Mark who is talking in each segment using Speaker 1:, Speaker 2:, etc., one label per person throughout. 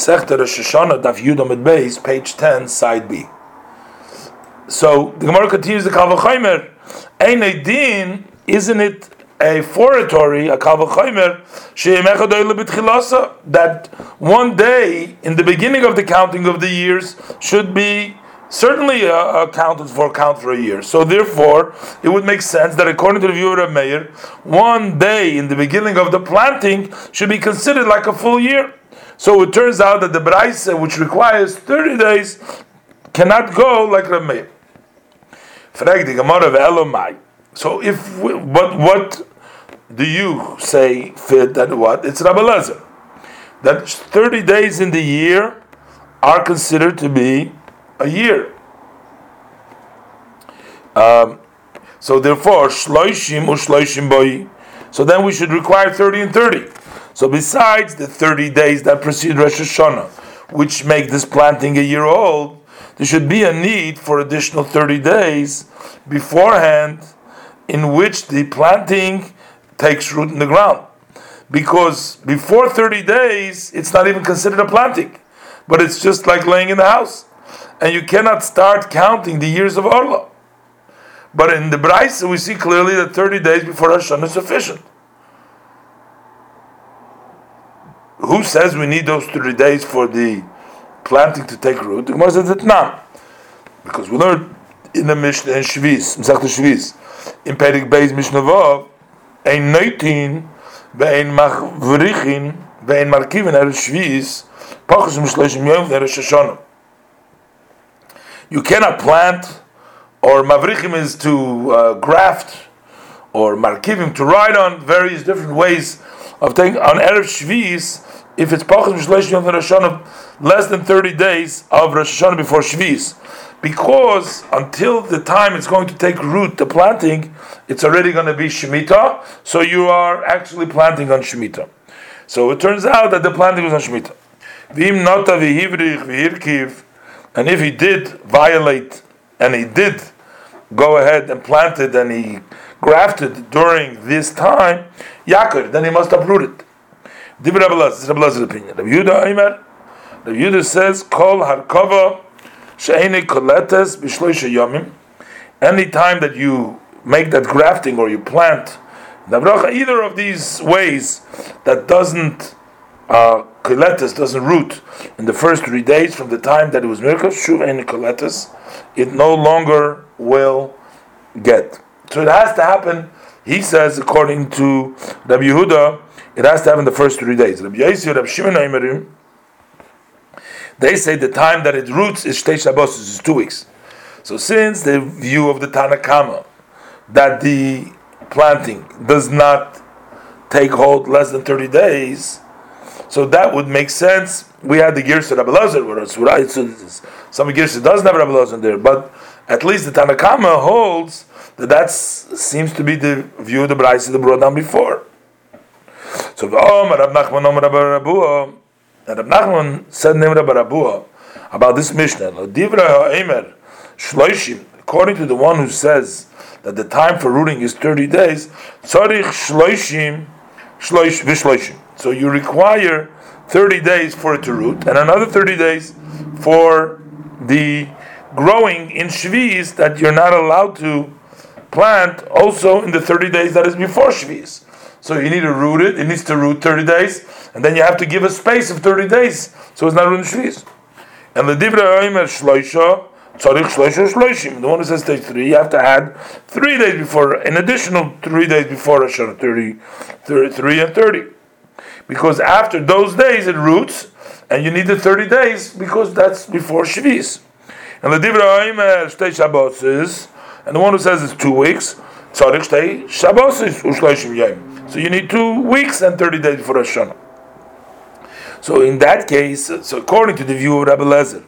Speaker 1: Masechta Rosh Hashanah, Daf Yudam Beis, page 10, side B. So the Gemara continues the Kalvachaymer. Ein din, isn't it a foratory, a Kalvachaymer, that one day in the beginning of the counting of the years should be certainly uh, accounted for count for a year. So therefore, it would make sense that according to the view of Meir, one day in the beginning of the planting should be considered like a full year. So it turns out that the Braise, which requires 30 days, cannot go like Rav Meir. So if we, what what do you say fit that what it's Rabbi that 30 days in the year are considered to be a year. Um, so therefore, shloishim u'shloishim boy. So then we should require 30 and 30. So besides the 30 days that precede Rosh Hashanah, which make this planting a year old, there should be a need for additional 30 days beforehand in which the planting takes root in the ground. Because before 30 days, it's not even considered a planting, but it's just like laying in the house and you cannot start counting the years of Orla. But in the Braisa, we see clearly that 30 days before Hashanah is sufficient. Who says we need those three days for the planting to take root? The Gemara says that not. Because we learned in the Mishnah in Shvis, in Sech Shvis, in Perik Beis Mishnah Vav, ein Neutin, ve'ein Machvrichin, ve'ein Markivin, er Shvis, Pachas Mishleishim Yom, er you cannot plant, or mavrichim is to uh, graft, or markivim to ride on, various different ways of taking on erev shviz. If it's pachas mishleish yom Hashanah, less than thirty days of Rosh Hashanah before shviz, because until the time it's going to take root, the planting, it's already going to be shemitah. So you are actually planting on shemitah. So it turns out that the planting was on shemitah. Vim and if he did violate, and he did go ahead and plant it, and he grafted during this time, Yaakov, then he must uproot it. This is Rabbi opinion. Rabbi Yehuda Aimer, Rabbi Yehuda says, Kol harkova she'ene koletes b'shloisha yomim. Any time that you make that grafting or you plant, either of these ways that doesn't uh, doesn't root in the first three days from the time that it was mirkos shuv and koletes, it no longer will get. So it has to happen. He says, according to Rabbi Yehuda, it has to happen the first three days. They say the time that it roots is Shtei Shabbos, is two weeks. So since the view of the Tanakama that the planting does not take hold less than 30 days, so that would make sense. We had the Girsa Rabbi Lazar, where it's right. So some Girsa doesn't have Rabbi there, but at least the Tanakama holds that that seems to be the view of the Brisa that brought down before. So Rab Nachman Om Rab Rabua, and Rab Nachman said name Rab Rabua about this Mishnah. Divra Ha'emer Shloishim, according to the one who says that the time for rooting is thirty days. Tzarich Shloishim Shloish Vishloishim. So you require 30 days for it to root, and another 30 days for the growing in Shviz that you're not allowed to plant also in the 30 days that is before Shviz. So you need to root it, it needs to root 30 days, and then you have to give a space of 30 days so it's not rooting Shviz. And the Dibra Oimer Shloisha, Tzarich Shloisha Shloishim, the one who says stage 3, you have to add 3 days before, an additional 3 days before Rosh 30, 33 and 30 because after those days it roots, and you need the 30 days because that's before Shvis. And the Divra Aimer Shtei Shabbos is, and the one who says it's two weeks, Tzarich Shtei Shabbos is Ushloishim Yom. So you need two weeks and 30 days for Rosh Hashanah. So in that case, so according to the view of Rabbi Lezer,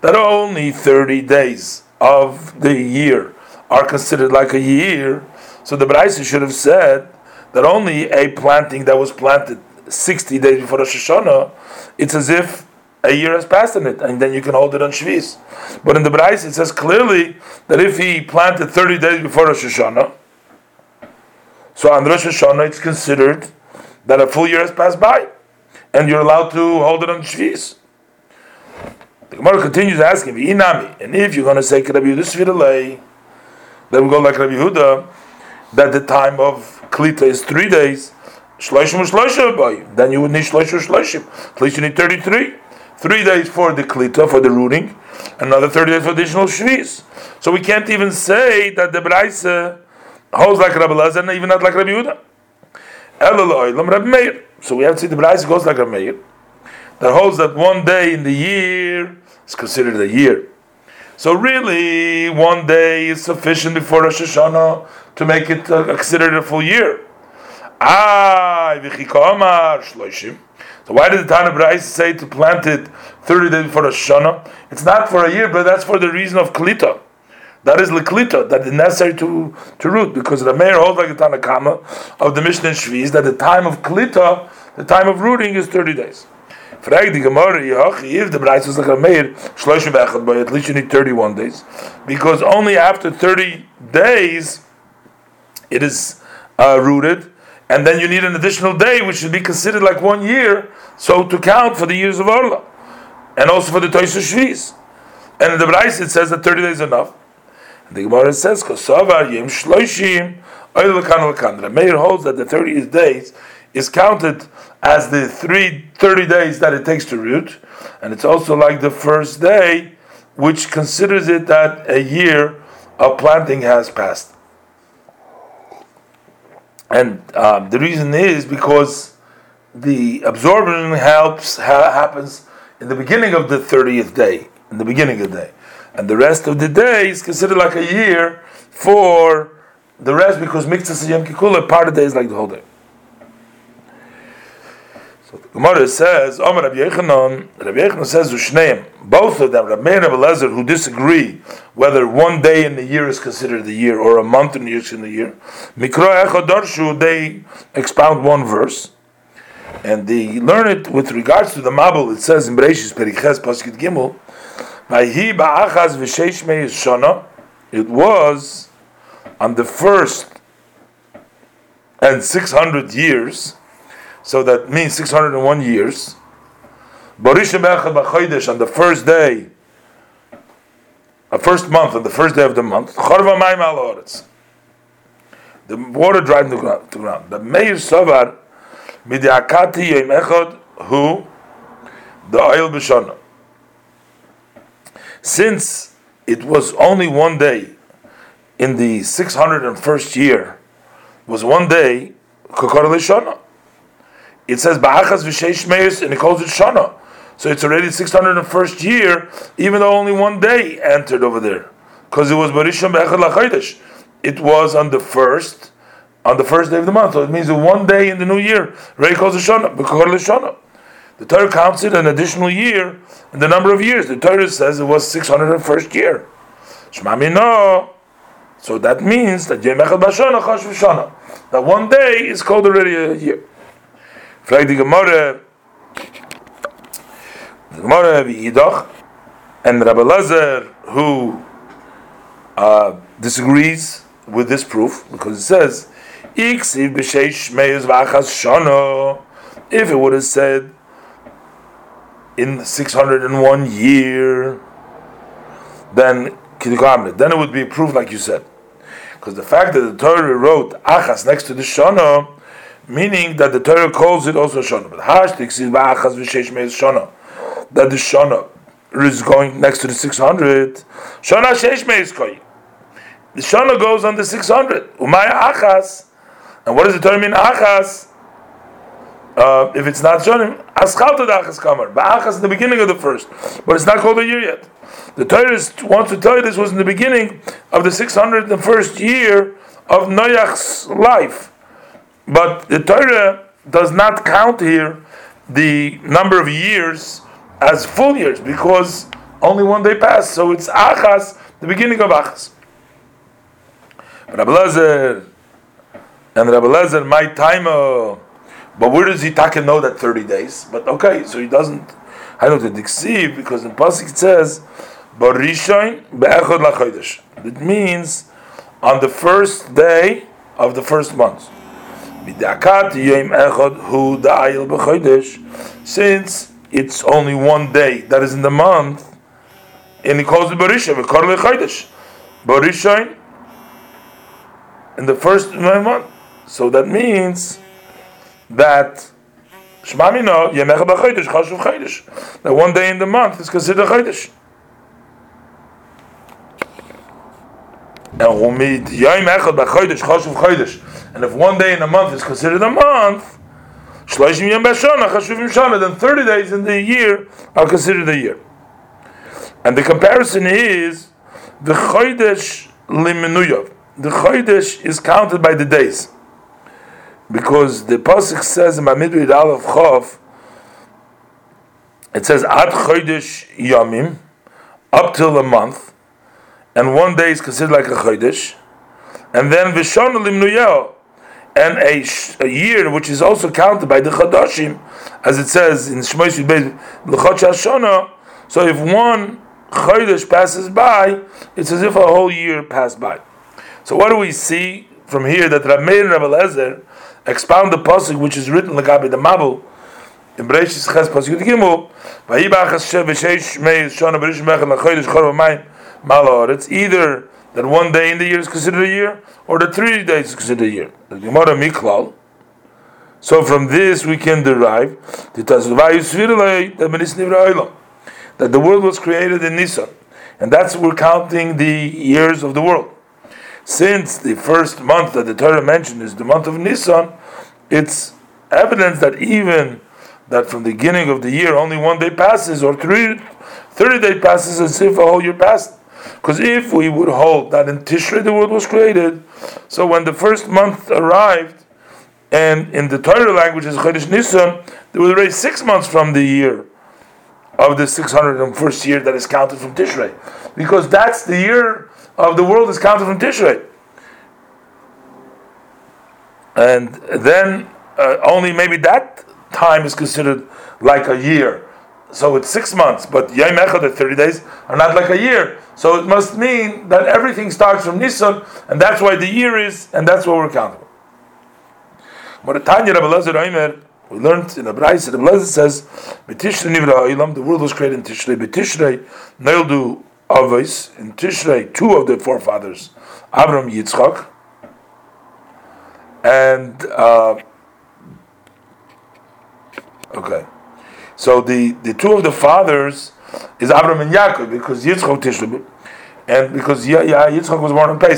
Speaker 1: that only 30 days of the year are considered like a year, so the Braisa should have said that only a planting that was planted 60 days before Rosh Hashanah, it's as if a year has passed in it, and then you can hold it on Shvis. But in the Brais, it says clearly that if he planted 30 days before Rosh Hashanah, so on Rosh Hashanah, it's considered that a full year has passed by, and you're allowed to hold it on Shvis. The Gemara continues asking, me, "Inami," and if you're going to say Rabbi Yehuda then we go like Rabbi Yehuda, that the time of Klita is three days. Shloshim shloshim. Then you would need shloshim shloshim. At least you need thirty-three. Three days for the klita for the rooting, another thirty days for additional shvis. So we can't even say that the Braise holds like Rabbi Lazar and even not like Rabbi Yehuda. So we have to see the Braise goes like Rabbi Meir that holds that one day in the year is considered a year. So really, one day is sufficient before Rosh Hashanah to make it uh, considered a full year. Ah. So why did the Tana Brais say to plant it 30 days before Rosh Hashanah? It's not for a year, but that's for the reason of klita. That is leklita, that is necessary to, to root, because the Meir holds like the Tanakama of the Mishnah Shviz, that the time of klita, the time of rooting is 30 days. If the Brais was like a Meir, but at least you need 31 days. Because only after 30 days it is uh, rooted, and then you need an additional day, which should be considered like one year, so to count for the years of Orla, and also for the Toisu Shviz. And in the Brais it says that 30 days is enough. The Gemara says, Kosovar Yim Shloishim Oil Lakan The Meir holds that the 30th days is counted as the three, 30 days that it takes to root, and it's also like the first day, which considers it that a year of planting has passed. And um, the reason is because the absorption helps ha- happens in the beginning of the 30th day, in the beginning of the day. And the rest of the day is considered like a year for the rest because Mikzah Yom Kippur, part of the day is like the whole day. So the Gemara says, Omer Rabbi Yechanan, Rabbi Yechanan says, Ushneim, both of them, Rabbi Meir and Rabbi Lezer, who disagree whether one day in the year is considered the year or a month in the year is in the year, Mikra Echodarshu, they expound one verse, and they learn it with regards to the Mabul, it says in Bereshis Periches Paskit Gimel, it was on the first and 600 years, so that means 601 years. Barishim Echad B'Chodesh on the first day, a first month, on the first day of the month. Chorva Mayim Al The water dried ground. The, ground. the Meir Savar Midiakati Yom Echad Hu the oil b'shana. Since it was only one day in the 601st year, was one day it says Ba'achas v'sheish and it calls it Shana. So it's already 601st year, even though only one day entered over there. Because it was Barisham Be'echad. It was on the first, on the first day of the month. So it means one day in the new year, Ray calls it Shana. The Torah counts it an additional year in the number of years. The Torah says it was 601st year. Shmami no. So that means that Yom Echad B'Shana Chash V'Shana. That one day is called already a year. Frag die Gemara, the Gemara Yidoch, and Rabbi Lazar, who uh, disagrees with this proof, because it says, if it would have said in 601 year, then then it would be proof like you said. Because the fact that the Torah wrote Achas next to the Shana meaning that the Torah calls it also Shana. But Hashtik is Va'achaz V'Sheish Meis Shana. That the Shana is going next to the 600. Shana Sheish Meis Koi. The Shana goes on the 600. Umaya Achas. And what does the Torah mean Achas? Uh, if it's not Shonim, Aschalta Achas Kamar. Ba'achas in the beginning of the first. But it's not called a year yet. The Torah wants to tell you this was in the beginning of the 601st year of Noach's life. But the Torah does not count here the number of years as full years because only one day passed. So it's Achas, the beginning of Achas. Rabbi Lezer and Rabbi Lezer, my time. Uh, but where does he take know that 30 days? But okay, so he doesn't. I to deceive because in Pasuk it says, Barishain be'echod lachodesh. It means on the first day of the first month. Since it's only one day that is in the month, and he calls it Barisha, V'kar Lechodesh. Barisha in the first month. So that means that Shmamino Yemecha B'Chodesh Chashuv Chodesh. That one day in the month is considered Chodesh. And if one day in a month is considered a month, then 30 days in the year are considered a year. And the comparison is the Chodesh Limenuyov. The Chodesh is counted by the days. Because the Pasuk says in Mamidrid Aleph Chav, it says Ad Chodesh Yamim, up till a month, and one day is considered like a Chodesh, and then Vishon Limnuyel, and a, a, year which is also counted by the Chadashim, as it says in Shmosh Yudbez L'chot Shashona. So if one Chodesh passes by, it's as if a whole year passed by. So what do we see from here that Rameir and Rabbi Lezer expound the pasuk which is written Lagabi the Mabul in Bereshis Ches Pasuk Gimel Vayibach Hashem V'sheish Mei Shana Berish Mechel LaChodesh Chor V'mayim Malor. It's either that one day in the year is considered a year, or that three days is considered a year. The Gemara Miklal. So from this we can derive that the world was created in Nisan, and that's we're counting the years of the world. Since the first month that the Torah mentioned is the month of Nisan, it's evidence that even that from the beginning of the year only one day passes, or three, 30 days passes as if a whole year passed. Because if we would hold that in Tishrei the world was created, so when the first month arrived, and in the Torah language is Chodesh Nisan, they would erase six months from the year of the 601st year that is counted from Tishrei. Because that's the year of the world is counted from Tishrei. And then uh, only maybe that time is considered like a year. So it's six months, but Yom Echad, the 30 days, are not like a year. So it must mean that everything starts from Nisan, and that's why the year is, and that's what we're counting. Tanya Rabbi Lezer Oimer, we learned in the Braise, Rabbi Lezer says, B'tishrei nivra the world was created in Tishrei. B'tishrei neildu avos, in Tishrei, two of the forefathers, Avram Yitzchak, and, uh, okay. So the, the two of the fathers, is Abraham and Yaakov because Yitzchak Tishrei, and because Yitzchak was born on Pesach.